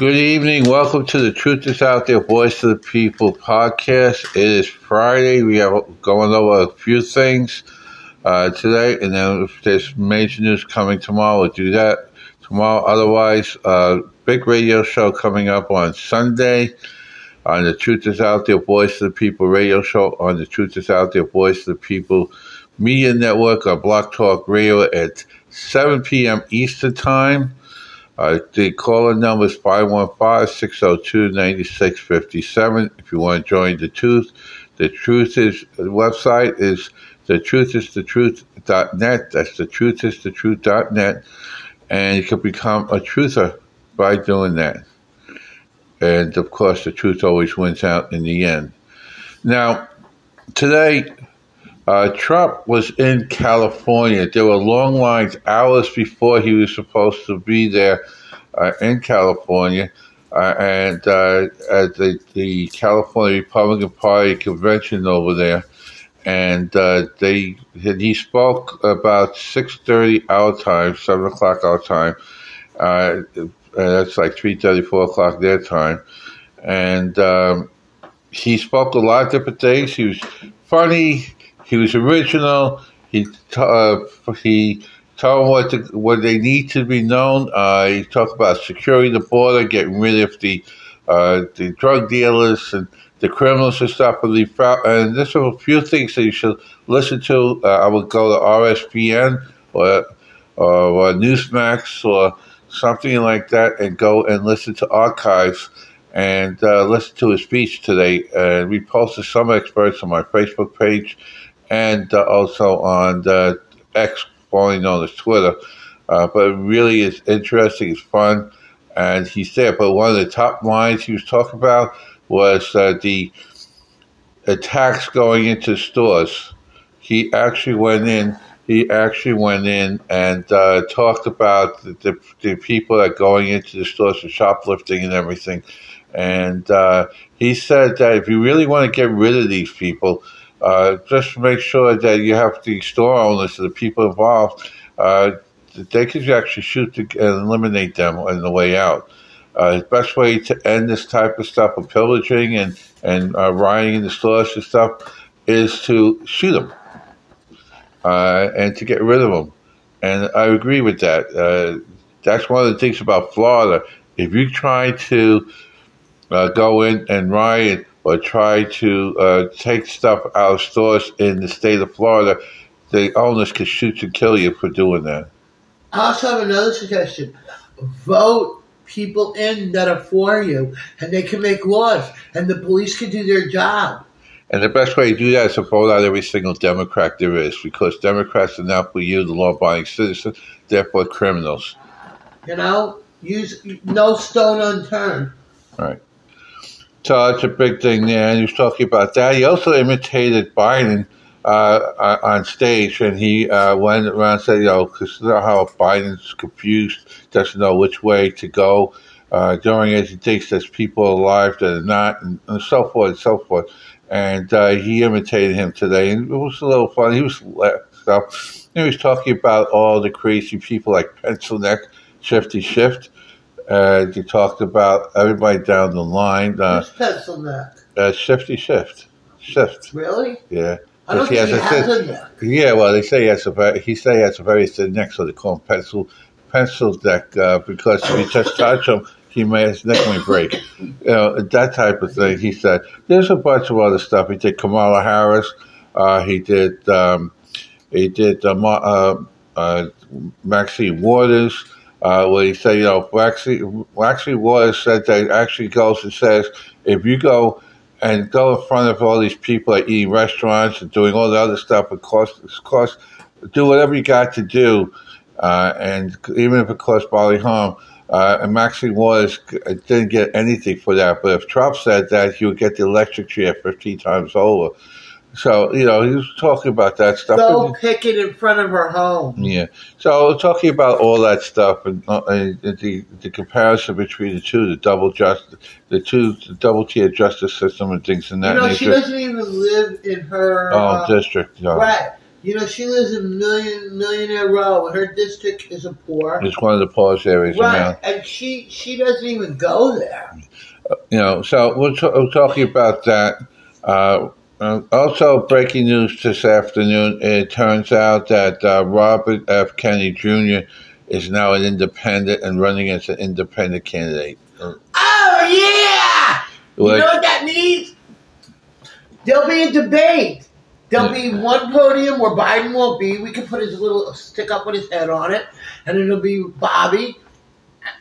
Good evening. Welcome to the Truth is Out There Voice of the People podcast. It is Friday. We are going over a few things uh, today, and then if there's major news coming tomorrow, we'll do that tomorrow. Otherwise, uh, big radio show coming up on Sunday on the Truth is Out There Voice of the People radio show on the Truth is Out There Voice of the People media network on Blog Talk Radio at 7 p.m. Eastern Time. Uh, the caller number is 515-602-9657 if you want to join the truth. The truth is the website is the truth is the truth.net. That's the truth is the truth.net. And you can become a truther by doing that. And of course, the truth always wins out in the end. Now, today, Trump was in California. There were long lines hours before he was supposed to be there uh, in California. Uh, and uh, at the, the California Republican Party convention over there, and uh, they he spoke about six thirty our time, seven o'clock our time. Uh, that's like three thirty, four o'clock their time, and um, he spoke a lot of different things. He was funny. He was original. He uh, he told them what what they need to be known. Uh, he talked about securing the border, getting rid of the uh, the drug dealers and the criminals and stuff. And, the, and there's a few things that you should listen to. Uh, I would go to RSBN or, or, or Newsmax or something like that and go and listen to archives and uh, listen to his speech today. And we posted some experts on my Facebook page and uh, also on the X, formerly known as Twitter. Uh, but it really is interesting. It's fun, and he's there. But one of the top lines he was talking about was uh, the attacks going into stores. He actually went in. He actually went in and uh, talked about the, the, the, people that are going into the stores for shoplifting and everything. And uh, he said that if you really want to get rid of these people, uh, just make sure that you have the store owners, the people involved, uh, they could actually shoot to, and eliminate them on the way out. Uh, best way to end this type of stuff of pillaging and and uh, rioting in the stores and stuff is to shoot them uh, and to get rid of them. And I agree with that. Uh, that's one of the things about Florida. If you try to uh, go in and riot or try to uh, take stuff out of stores in the state of Florida, the owners can shoot and kill you for doing that. I also have another suggestion. Vote people in that are for you, and they can make laws, and the police can do their job. And the best way to do that is to vote out every single Democrat there is, because Democrats are not for you, the law-abiding citizen, therefore criminals. You know, use no stone unturned. Right. So that's a big thing there. And he was talking about that. He also imitated Biden uh, on stage, and he uh, went around and said, you know, because you know how Biden's confused, doesn't know which way to go. Uh, during it, he thinks there's people alive that are not, and, and so forth and so forth. And uh, he imitated him today, and it was a little fun. He was stuff. He was talking about all the crazy people like Pencil Neck, Shifty Schiff. Uh, he talked about everybody down the line. Uh, Who's Pencil Neck? Uh, Shifty Schiff. Schiff. Really? Yeah. I don't he think has he a has thin- a neck. Yeah, well, they say he has a very, he say he has a very thin neck, so they call him pencil pencil neck uh, because if you just touch him, he may his neck may break. You know that type of thing. He said. There's a bunch of other stuff. He did Kamala Harris. Uh, he did um, he did uh, uh, uh, Maxine Waters. Uh, where he said, you know, Maxine, Maxine Waters said that actually goes and says, if you go and go in front of all these people at eating restaurants and doing all the other stuff. It costs, it costs do whatever you got to do, uh, and even if it costs bodily harm. Uh, and Maxine Waters didn't get anything for that, but if Trump said that, he would get the electric chair 15 times over. So, you know, he was talking about that stuff. Go picket in front of her home. Yeah. So talking about all that stuff and, uh, and the the comparison between the two, the double just, the two, the double tier justice system and things in that nature. You know, she doesn't even live in her Oh, uh, district. No. right. You know, she lives in Million Millionaire Row, and her district is a poor. It's one of the poorest areas Right, and she she doesn't even go there. You know, so we're, t- we're talking about that. Uh, uh, also, breaking news this afternoon. It turns out that uh, Robert F. Kennedy Jr. is now an independent and running as an independent candidate. Oh yeah! You know what that means? There'll be a debate. There'll be one podium where Biden won't be. We can put his little stick up with his head on it, and it'll be Bobby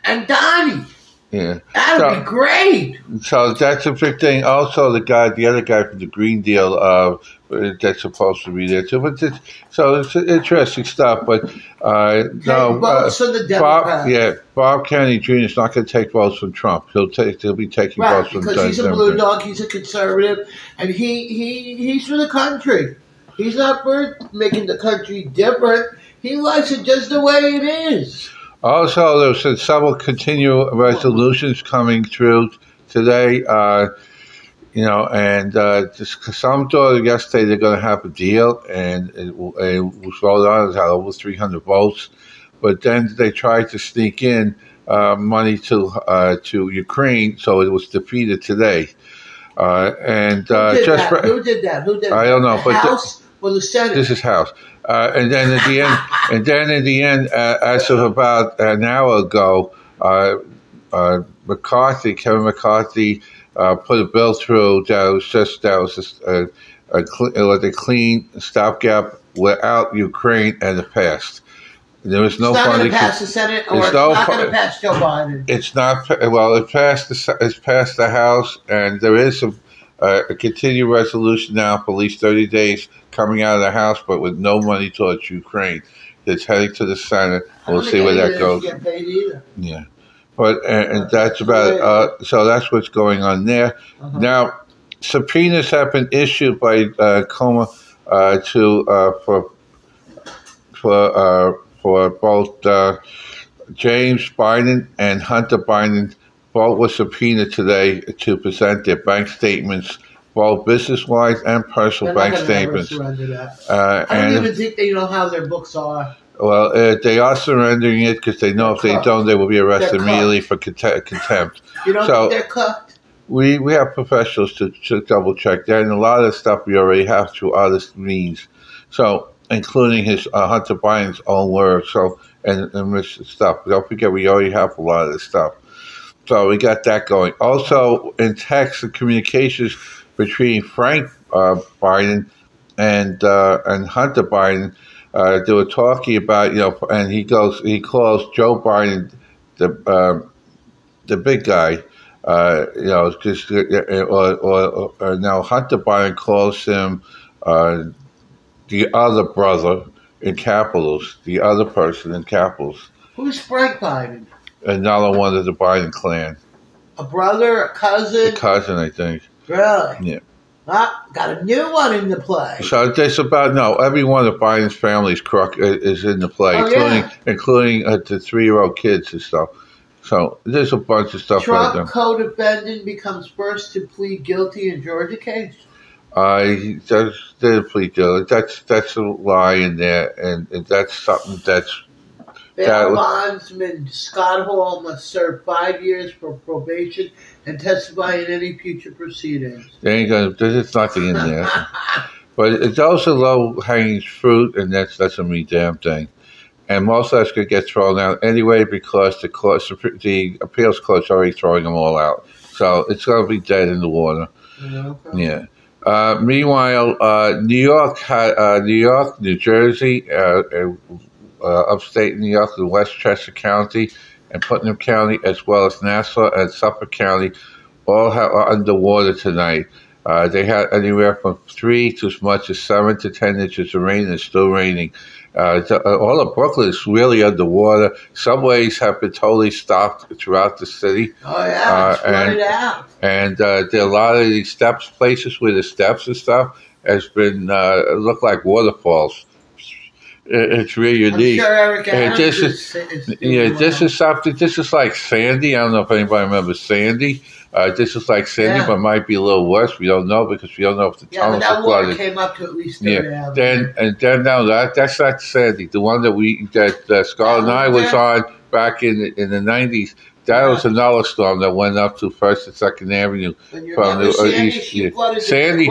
and Donnie. Yeah. That'll So- be great. So that's a big thing. Also, the guy, the other guy from the Green Deal, uh, that's supposed to be there too. But it's, so it's interesting stuff. But uh, no, uh, Bob, yeah, Bob Kennedy Jr. is not going to take votes from Trump. He'll take, he'll be taking Right, votes from because he's a blue dog, he's a conservative, and he, he he's for the country. He's not for making the country different. He likes it just the way it is. Also, there's been several continual resolutions coming through today. Uh, you know, and uh, just, some thought yesterday they're going to have a deal, and it, it was voted on. It had over 300 votes, but then they tried to sneak in uh, money to uh, to Ukraine, so it was defeated today. Uh, and Who uh, did just that? for- Who did that? Who did I don't know, The but the- House or the Senate? this is House. Uh, and then at the end, and then in the end, uh, as of about an hour ago, uh, uh, McCarthy, Kevin McCarthy, uh, put a bill through that was just that was just a, a, cl- a clean stopgap without Ukraine, and it passed. There was no it's not funding. to pass the Senate, or There's it's no not fu- going to pass Joe Biden. It's not well. It passed the it's passed the House, and there is a, uh, a continued resolution now for at least thirty days coming out of the House, but with no money towards Ukraine. It's heading to the Senate. We'll see where that goes. Get paid either. Yeah, but and, and that's about it. Uh, so that's what's going on there. Uh-huh. Now, subpoenas have been issued by uh, Comer uh, to uh, for for uh, for both uh, James Biden and Hunter Biden. Both were subpoenaed today to present their bank statements, both business-wise and personal They're not bank gonna ever statements. surrender that. Uh, I don't and even think they know how their books are. well, uh, they are surrendering it because they know if they Cooked. don't, they will be arrested They're immediately for conte- contempt. You don't So- think they're cooked? We we have professionals to, to double check that, and a lot of the stuff we already have through other means. So, including his uh, Hunter Biden's own words. So, and, and this stuff. Don't forget, we already have a lot of this stuff. So we got that going. Also, in text and communications between Frank uh, Biden and uh, and Hunter Biden, uh, they were talking about you know, and he goes, he calls Joe Biden the uh, the big guy. Uh, you know, just uh, or, or, or now Hunter Biden calls him uh, the other brother in capitals, the other person in capitals, Who's Frank Biden? Another one of the Biden clan, A brother, a cousin? cousin, I think. Really? Yeah. Ah, got a new one in the play. So it's about no every one of Biden's family's crook is in the play, Oh, including yeah. including uh, the three year old kids and stuff. So there's a bunch of stuff Trump that. co-defendant becomes first to plead guilty in Georgia case. I that's did plead guilty. That's that's a lie in there, and, and that's something that's That Bail bondsman Scott Hall must serve five years for probation and testify in any future proceedings. ain't gonna. There's nothing in there. But it's also low hanging fruit, and that's that's a me damn thing. And most of that's going to get thrown out anyway because the court, the appeals court's already throwing them all out. So it's going to be dead in the water. You? Yeah. Uh, meanwhile, uh, New York, uh, New York, New Jersey, uh, uh, uh, upstate New York, and Westchester County, and Putnam County, as well as Nassau and Suffolk County, all ha- are underwater tonight. Uh, they had anywhere from three to as much as seven to ten inches of rain, and it's still raining. Uh, the, uh, all of Brooklyn is really underwater. Subways have been totally stopped throughout the city. Oh yeah, Uh, and- out. And uh, there are a lot of these steps, places where the steps and stuff has been uh, look like waterfalls. It- It's really unique. sure this is, is Yeah, this is something. This is like Sandy. I don't know if anybody remembers Sandy. Uh, this is like Sandy, Yeah. but might be a little worse. We don't know because we don't know if the Yeah, but tunnels that are water flooded. came up to at least Yeah. Then and then no, that that's not Sandy. The one that we that uh, Scarlett and I was on back in the, in the nineties. That was another storm that went up to First and Second Avenue. From the, Sandy, east, yeah. Sandy-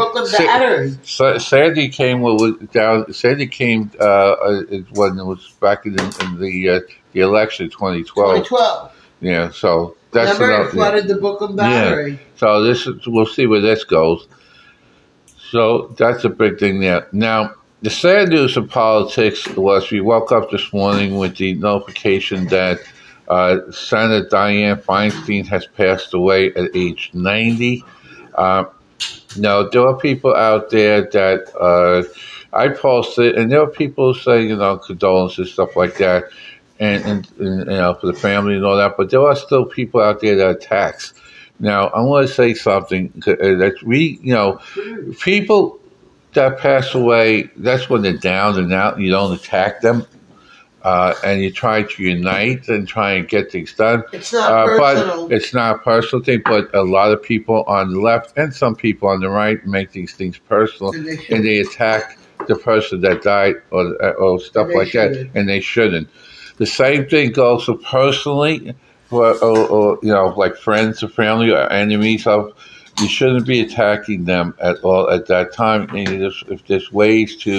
Sa- Sandy came with, down. Sandy came uh, uh, when it was back in, the- in the uh, the election, twenty twelve. 2012. Yeah, so that's remember another. flooded the Brooklyn Battery. Yeah. So this is, we'll see where this goes. So that's a big thing there. Now, the sad news of politics was we woke up this morning with the notification that uh, Senator Dianne Feinstein has passed away at age 90. Uh, now, there are people out there that uh, I posted, and there are people saying, you know, condolences, stuff like that, and, and, and you know, for the family and all that, but there are still people out there that attacks. Now, I want to say something uh, that we, you know, people that pass away, that's when they're down and out, you don't attack them. Uh, and you try to unite and try and get things done. It's not Uh, personal. but it's not a personal thing, but a lot of people on the left and some people on the right make these things personal And they and they attack the person that died or, or stuff like that, shouldn't. and they shouldn't. The same thing goes for personally, or, or, or you know, like friends or family or enemies of. You shouldn't be attacking them at all at that time. And just- if there's ways to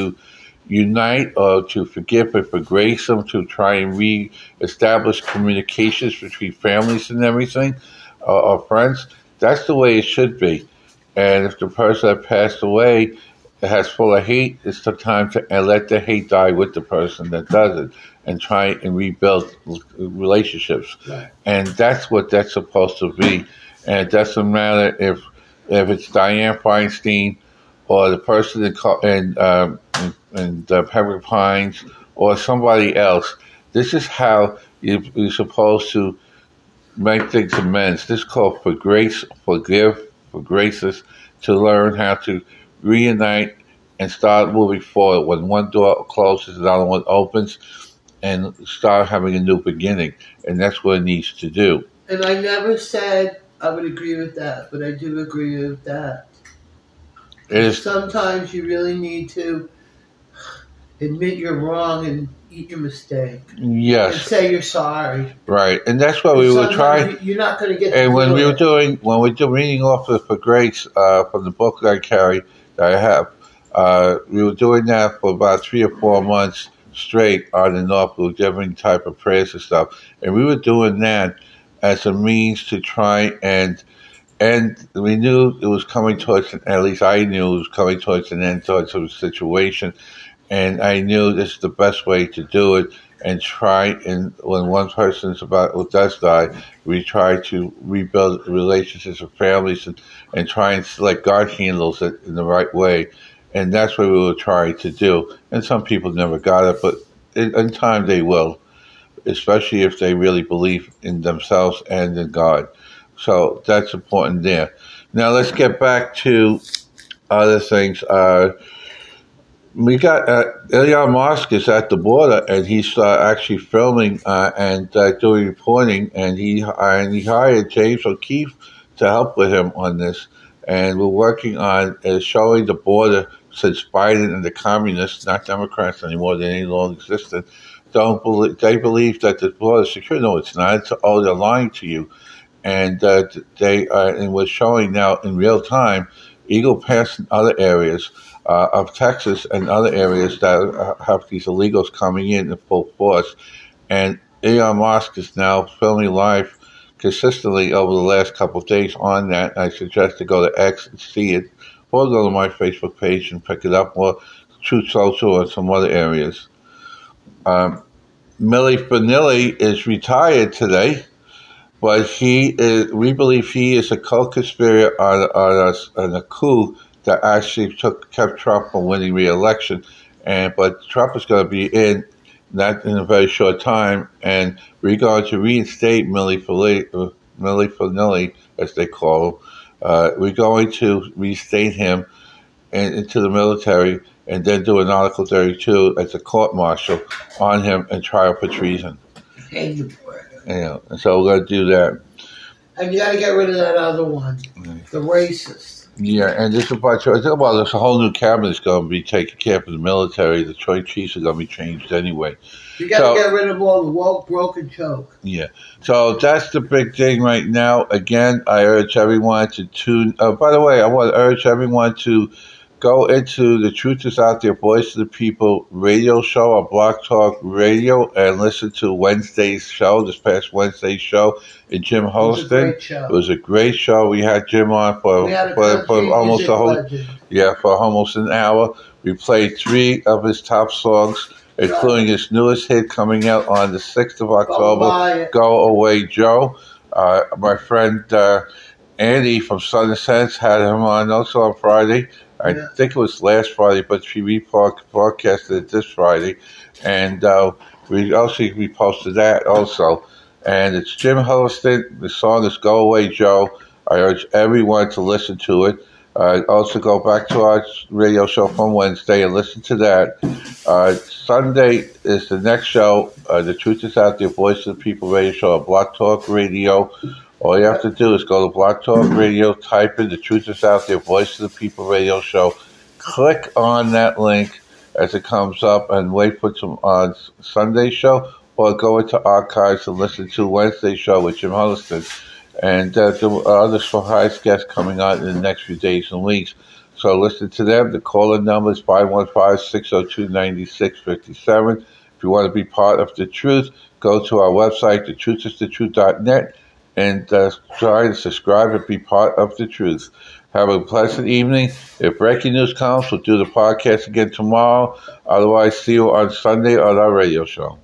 unite or to forgive or for grace them to try and re-establish communications between families and everything, uh, or, or friends, that's the way it should be. And if the person that passed away has full of hate, it's the time to and let the hate die with the person that does it and try and rebuild relationships. Right. And that's what that's supposed to be. And it doesn't matter if if it's Dianne Feinstein or the person in, in, um, in, in uh, Pembroke Pines or somebody else. This is how you, you're supposed to make things amends. This is called for grace, forgive, for graces, to learn how to reunite and start moving forward. When one door closes, another one opens, and start having a new beginning. And that's what it needs to do. And I never said I would agree with that, but I do agree with that. Is Sometimes you really need to admit you're wrong and eat your mistake and yes, say you're sorry. right, and that's what we were trying. you- You're not going to get. And when we were doing, when we were reading off of for Grace uh, from the book that I carry, that I have, uh, we were doing that for about three or four months straight on and off with different type of prayers and stuff. And we were doing that as a means to try and and we knew it was coming towards, at least I knew it was coming towards an end towards a situation. And I knew this is the best way to do it and try and when one person's about or does die, we try to rebuild relationships with families and, and try and let God handles it in the right way. And that's what we were trying to do. And some people never got it, but in, in time they will, especially if they really believe in themselves and in God. So that's important there. Now let's get back to other things. Uh, we got uh, Elon Musk is at the border, and he's uh, actually filming uh, and uh, doing reporting, and he and he hired James O'Keefe to help with him on this, and we're working on uh, showing the border since Biden and the communists, not Democrats anymore, they any longer existed, don't believe they believe that the border is secure. No, it's not. It's, oh, they're lying to you, and uh, they uh, and we're showing now in real time Eagle Pass and other areas uh, of Texas and other areas that uh, have these illegals coming in in full force. And Elon Musk is now filming live consistently over the last couple of days on that. I suggest to go to X and see it, or go to my Facebook page and pick it up, or Truth Social or some other areas. Um, Millie Vanilli is retired today, but he is, we believe he is a co-conspirator on, on, a, on a coup that actually took kept Trump from winning re-election. And but Trump is going to be in not in a very short time, and we're going to reinstate Millie Vanilli, uh, Millie as they call him. Uh, we're going to restate him in, into the military, and then do an Article 32 as a court martial on him and trial for treason. You for it. You know, and so we're going to do that. And you got to get rid of that other one, the racist. Yeah, and there's a bunch of well, there's a whole new cabinet that's going to be taking care of the military. The Troy chiefs are going to be changed anyway. You got to So- get rid of all the woke, broken choke. Yeah, so that's the big thing right now. Again, I urge everyone to tune. Uh, by the way, I want to urge everyone to go into the Truth Is Out There Voice of the People radio show on Blog Talk Radio and listen to Wednesday's show. This past Wednesday's show in Jim Huddleston. show. It was a great show. We had Jim on for for, for almost a whole legend. yeah, for almost an hour. We played three of his top songs, including his newest hit coming out on the 6th of October. Go Away Joe. Uh, my friend uh, Andy from Southern Sense had him on also on Friday. I Yeah. think it was last Friday, but she rebroadcasted it this Friday. And uh, we also reposted that also. And it's Jim Huddleston. The song is Go Away Joe. I urge everyone to listen to it. Uh, also, go back to our radio show from Wednesday and listen to that. Uh, Sunday is the next show. Uh, the Truth is Out There, Voice of the People radio show Blog Talk Radio. All you have to do is go to Blog Talk Radio, type in The Truth is Out There, Voice of the People radio show. Click on that link as it comes up and wait for some on Sunday show or go into archives and listen to Wednesday show with Jim Huddleston. And uh, the other surprise guests coming on in the next few days and weeks. So listen to them. The call-in number is 515-602-9657. If you want to be part of the truth, go to our website, thetruthisthetruth.net, and uh, try to subscribe and be part of the truth. Have a pleasant evening. If breaking news comes, we'll do the podcast again tomorrow. Otherwise, see you on Sunday on our radio show.